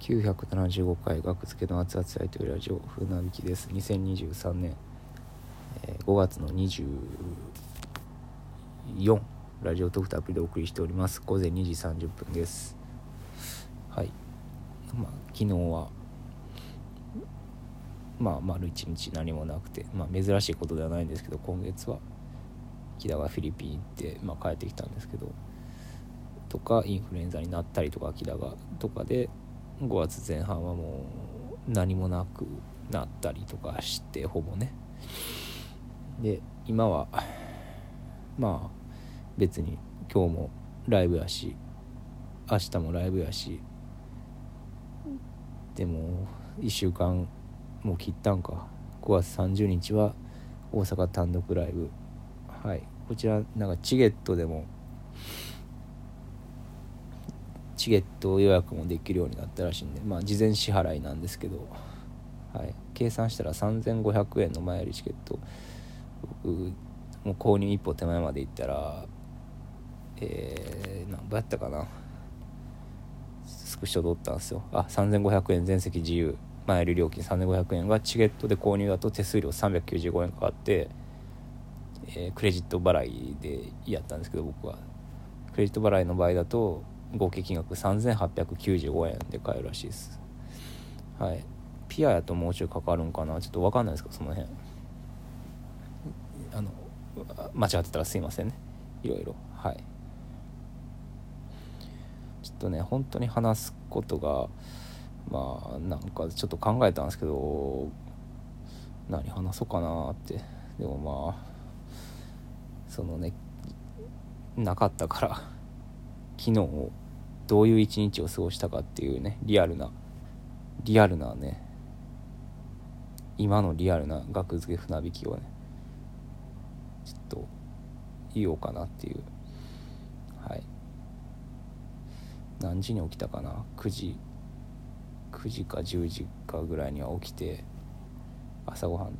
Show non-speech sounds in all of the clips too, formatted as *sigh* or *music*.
975回学付けの熱々大統領ラジオ風なびきです。2023年、えー5月の24ラジオトークとアプリでお送りしております。午前2時30分です。はい。まあ昨日はまあ丸一日何もなくてまあ珍しいことではないんですけど今月は木田がフィリピン行って、まあ、帰ってきたんですけどとかインフルエンザになったりとか木田がとかで5月前半はもう何もなくなったりとかしてほぼね。で今はまあ別に今日もライブやし明日もライブやしでも1週間もう切ったんか。5月30日は大阪単独ライブ。はい。こちらなんかチゲットでもチケット予約もできるようになったらしいんでまあ事前支払いなんですけど、はい、計算したら3500円の前よりチケット僕もう購入一歩手前まで行ったらえー、何ぼやったかな。スクショ取ったんですよ。あ3500円全席自由。前より料金3500円がチケットで購入だと手数料395円かかって、えークレジット払いでやったんですけど僕は。クレジット払いの場合だと合計金額3895円で買えるらしいです。はい。ピアやともうちょいかかるんかな？ちょっと分かんないですかその辺。あの間違ってたらすいませんね。いろいろ。はい。ちょっとね本当に話すことがまあなんかちょっと考えたんですけど何話そうかなって。でもまあそのねなかったから。昨日どういう一日を過ごしたかっていうねリアルなリアルなね今のリアルな額付け船引きをねちょっと言おうかなっていう。はい。何時に起きたかな？9時9時か10時かぐらいには起きて朝ごはん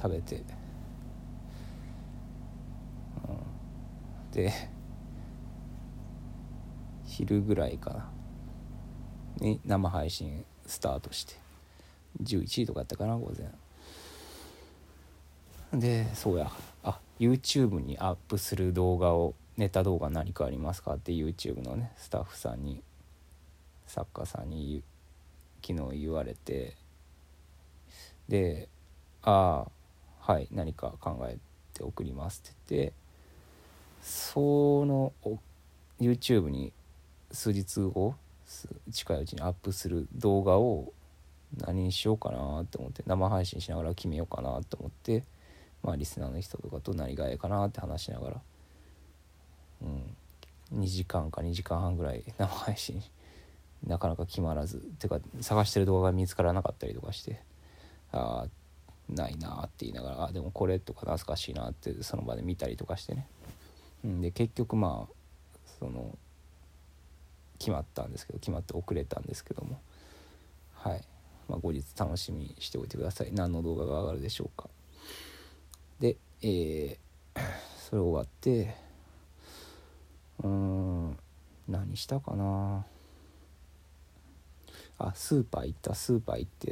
食べて、うん、で昼ぐらいかな。に生配信スタートして。11時とかやったかな午前。でそうや。あ YouTube にアップする動画をネタ動画何かありますかって YouTube のねスタッフさんに作家さんに昨日言われて。で「ああはい何か考えて送ります」って言って。その YouTube に数日後近いうちにアップする動画を何にしようかなって思って生配信しながら決めようかなって思ってまあリスナーの人とかと何がええかなって話しながら。うん。2時間か2時間半ぐらい生配信なかなか決まらず。てか探してる動画が見つからなかったりとかしてああないなって言いながらあでもこれとか懐かしいなってその場で見たりとかしてね、うん、で結局まあその決まったんですけど決まって遅れたんですけども。はい、まあ、後日楽しみにしておいてください。何の動画が上がるでしょうか。でえー *clears throat* それ終わってうーん何したかな。あスーパー行った。スーパー行って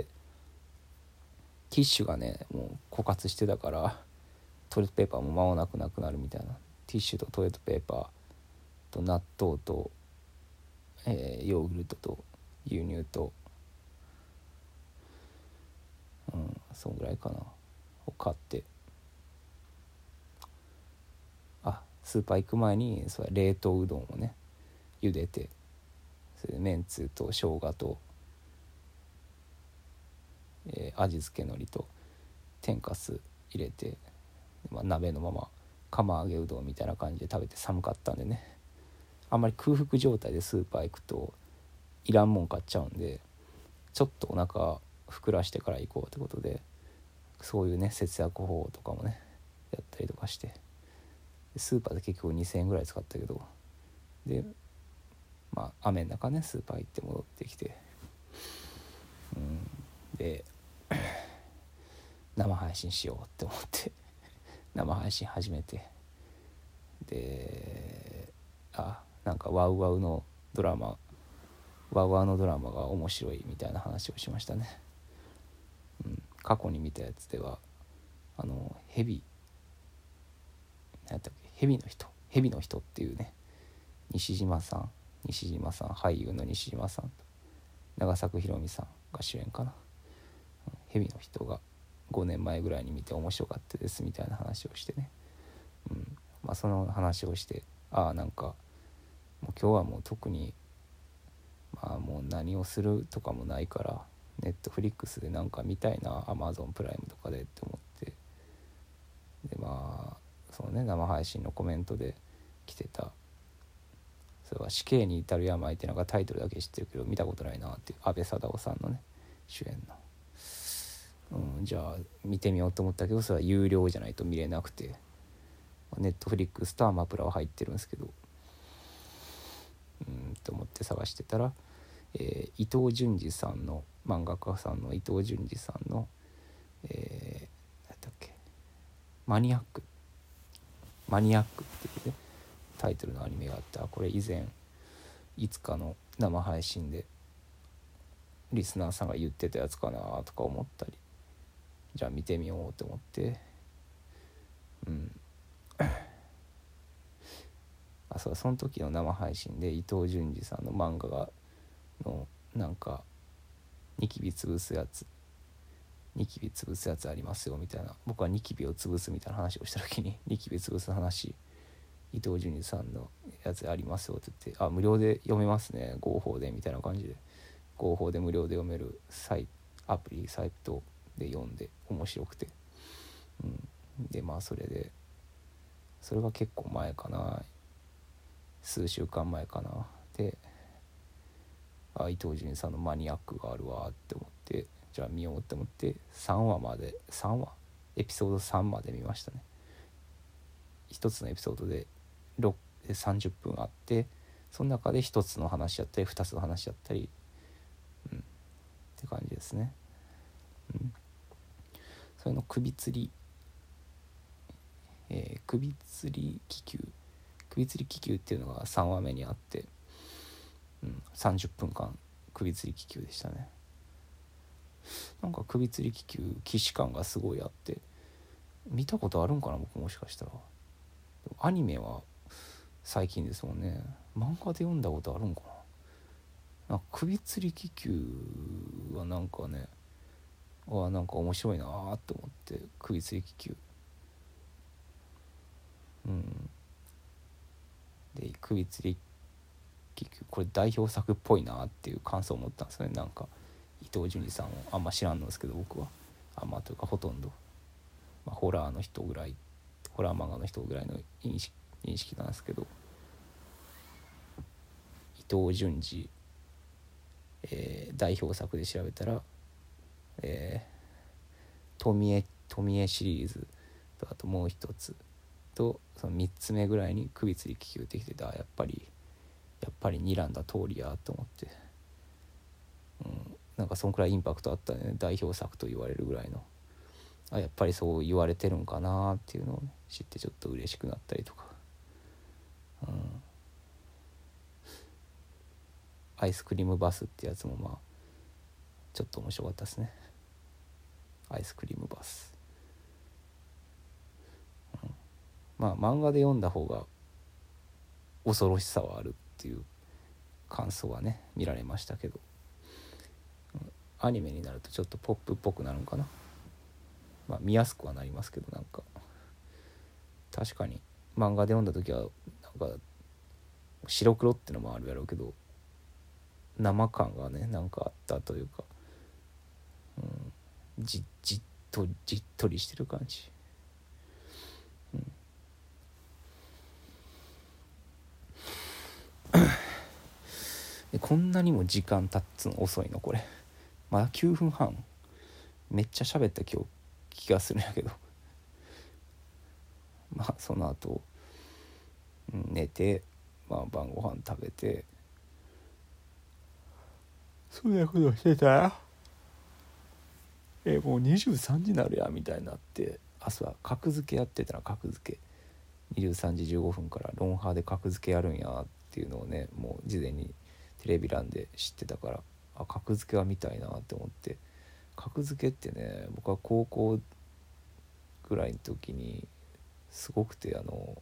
ティッシュがねもう枯渇してたからトイレットペーパーも間もなくなくなるみたいな。ティッシュとトイレットペーパーと納豆と、えーヨーグルトと牛乳とうんそんぐらいかな。を買って。あスーパー行く前にそれ冷凍うどんをね茹でてそれでめんつゆと生姜と、えー味付け海苔と天かす入れて、まあ、鍋のまま釜揚げうどんみたいな感じで食べて寒かったんでね。あんまり空腹状態でスーパー行くといらんもん買っちゃうんでちょっとお腹膨らしてから行こうってことでそういうね節約法とかもねやったりとかしてスーパーで結局2,000円ぐらい使ったけどでまあ雨の中ねスーパー行って戻ってきてうんで生配信しようって思って生配信始めてであなんかワウワウのドラマワウワウのドラマが面白いみたいな話をしましたね、うん、過去に見たやつではあのヘビ何やったっけヘビの人ヘビの人っていうね西島さん西島さん俳優の西島さんと長作ひろみさんが主演かな。ヘビの人が5年前ぐらいに見て面白かったですみたいな話をしてね、うん。まあ、その話をしてああなんか今日はもう特にまあもう何をするとかもないからネットフリックスでなんか見たいなアマゾンプライムとかでって思って。でまあそのね生配信のコメントで来てた。それは死刑に至る病っていうのがタイトルだけ知ってるけど見たことないなっていう安倍貞夫さんのね主演の、うん、じゃあ見てみようと思ったけどそれは有料じゃないと見れなくて。ネットフリックスとアマプラは入ってるんですけど。んと思って探してたら、えー、伊藤潤二さんの漫画家さんの伊藤潤二さんのえー、何だっけマニアック。マニアックっていうねタイトルのアニメがあってこれ以前いつかの生配信でリスナーさんが言ってたやつかなとか思ったりじゃあ見てみようと思ってうんあそうその時の生配信で伊藤潤二さんの漫画がのなんかニキビ潰すやつニキビ潰すやつありますよみたいな僕はニキビを潰すみたいな話をした時に *laughs* ニキビ潰す話伊藤潤二さんのやつありますよって言って「あ無料で読めますね合法で」みたいな感じで合法で無料で読めるサイアプリサイトで読んで面白くて、うん、でまあそれでそれが結構前かな。数週間前かな。であ伊藤潤さんのマニアックがあるわって思ってじゃあ見ようって思って3話まで3話？エピソード3まで見ましたね。1つのエピソードで30分あってその中で1つの話だったり2つの話だったり、うん、って感じですね。うん、それの首吊り、えー、首吊り気球。首吊り気球っていうのが3話目にあって、うん、30分間首吊り気球でしたね。なんか首吊り気球既視感がすごいあって見たことあるんかな僕もしかしたら。アニメは最近ですもんね。漫画で読んだことあるんかな。なんか首吊り気球はなんかねあなんか面白いなーって思って首吊り気球うんで首吊り気球これ代表作っぽいなっていう感想を持ったんですよね。なんか伊藤潤二さんをあんま知らんのですけど僕は。あんまというかほとんど、まあ、ホラーの人ぐらいホラー漫画の人ぐらいの認識認識なんですけど伊藤潤二、えー、代表作で調べたら、えー、富江富江シリーズとあともう一つ。とその3つ目ぐらいに首吊り気球できてたやっぱりやっぱり睨んだ通りやと思って、うん、なんかそんくらいインパクトあったね。代表作と言われるぐらいの。あやっぱりそう言われてるんかなっていうのを、ね、知ってちょっと嬉しくなったりとか、うん、アイスクリームバスってやつもまあちょっと面白かったですね。アイスクリームバス、うん、まあ漫画で読んだ方が恐ろしさはあるっていう感想はね見られましたけど。アニメになるとちょっとポップっぽくなるんかな。まあ、見やすくはなりますけどなんか。確かに。漫画で読んだ時はなんか白黒ってのもあるやろうけど生感がねなんかあったというか、うん、じじっとじっとりしてる感じ、うん、でこんなにも時間経つの遅いのこれ。まだ9分半？めっちゃ喋った今日気がするんやけど。*laughs* まあその後、寝て、まあ、晩ご飯食べて。そんなことしてた？らえもう23時になるやみたいになって。朝は格付けやってたら格付け。23時15分からロンハーで格付けやるんやっていうのをねもう事前にテレビ欄で知ってたからあ格付けは見たいなって思って。格付けってね僕は高校ぐらいの時にすごくてあの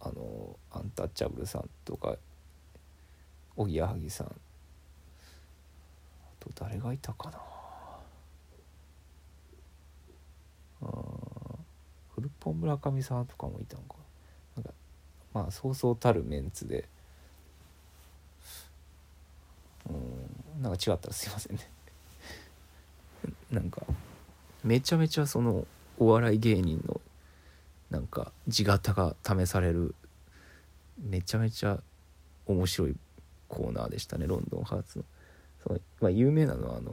あのアンタッチャブルさんとかおぎやはぎさん。あと誰がいたかな。フルポン村上さんとかもいたのかな。んかまあそうそうたるメンツで。うんなんか違ったらすいませんね。なんかめちゃめちゃそのお笑い芸人のなんか地形が試されるめちゃめちゃ面白いコーナーでしたねロンドンハーツの。その、まあ、有名なのはあの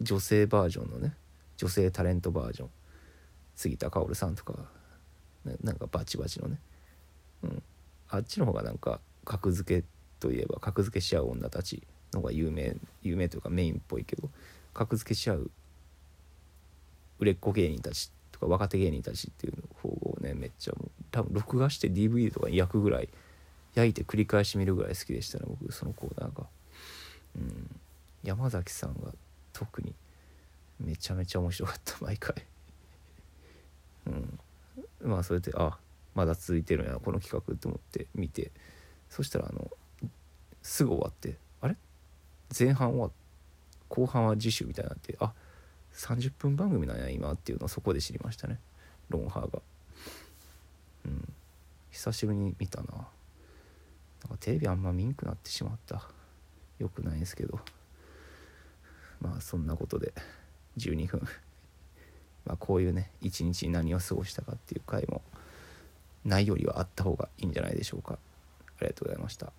女性バージョンのね女性タレントバージョン。杉田薫さんとかなんかバチバチのね、うん、あっちの方がなんか格付けといえば格付けし合う女たちの方が有名有名というかメインっぽいけど格付けし合う売れっ子芸人たちとか若手芸人たちっていう方をねめっちゃもう多分録画して DVD とかに焼くぐらい焼いて繰り返し見るぐらい好きでしたね僕そのコーナーが。うん、山崎さんが特にめちゃめちゃ面白かった毎回。うんまあそれであまだ続いてるんやこの企画と思って見て。そしたらあのすぐ終わってあれ？前半終わ後半は次週みたいになってあ30分番組なんや今っていうのをそこで知りましたね。ロンハーが。うん。久しぶりに見たな。なんかテレビあんま見んくなってしまった。よくないんですけど。まあそんなことで12分。*laughs* まあこういうね一日に何を過ごしたかっていう回もないよりはあった方がいいんじゃないでしょうか。ありがとうございました。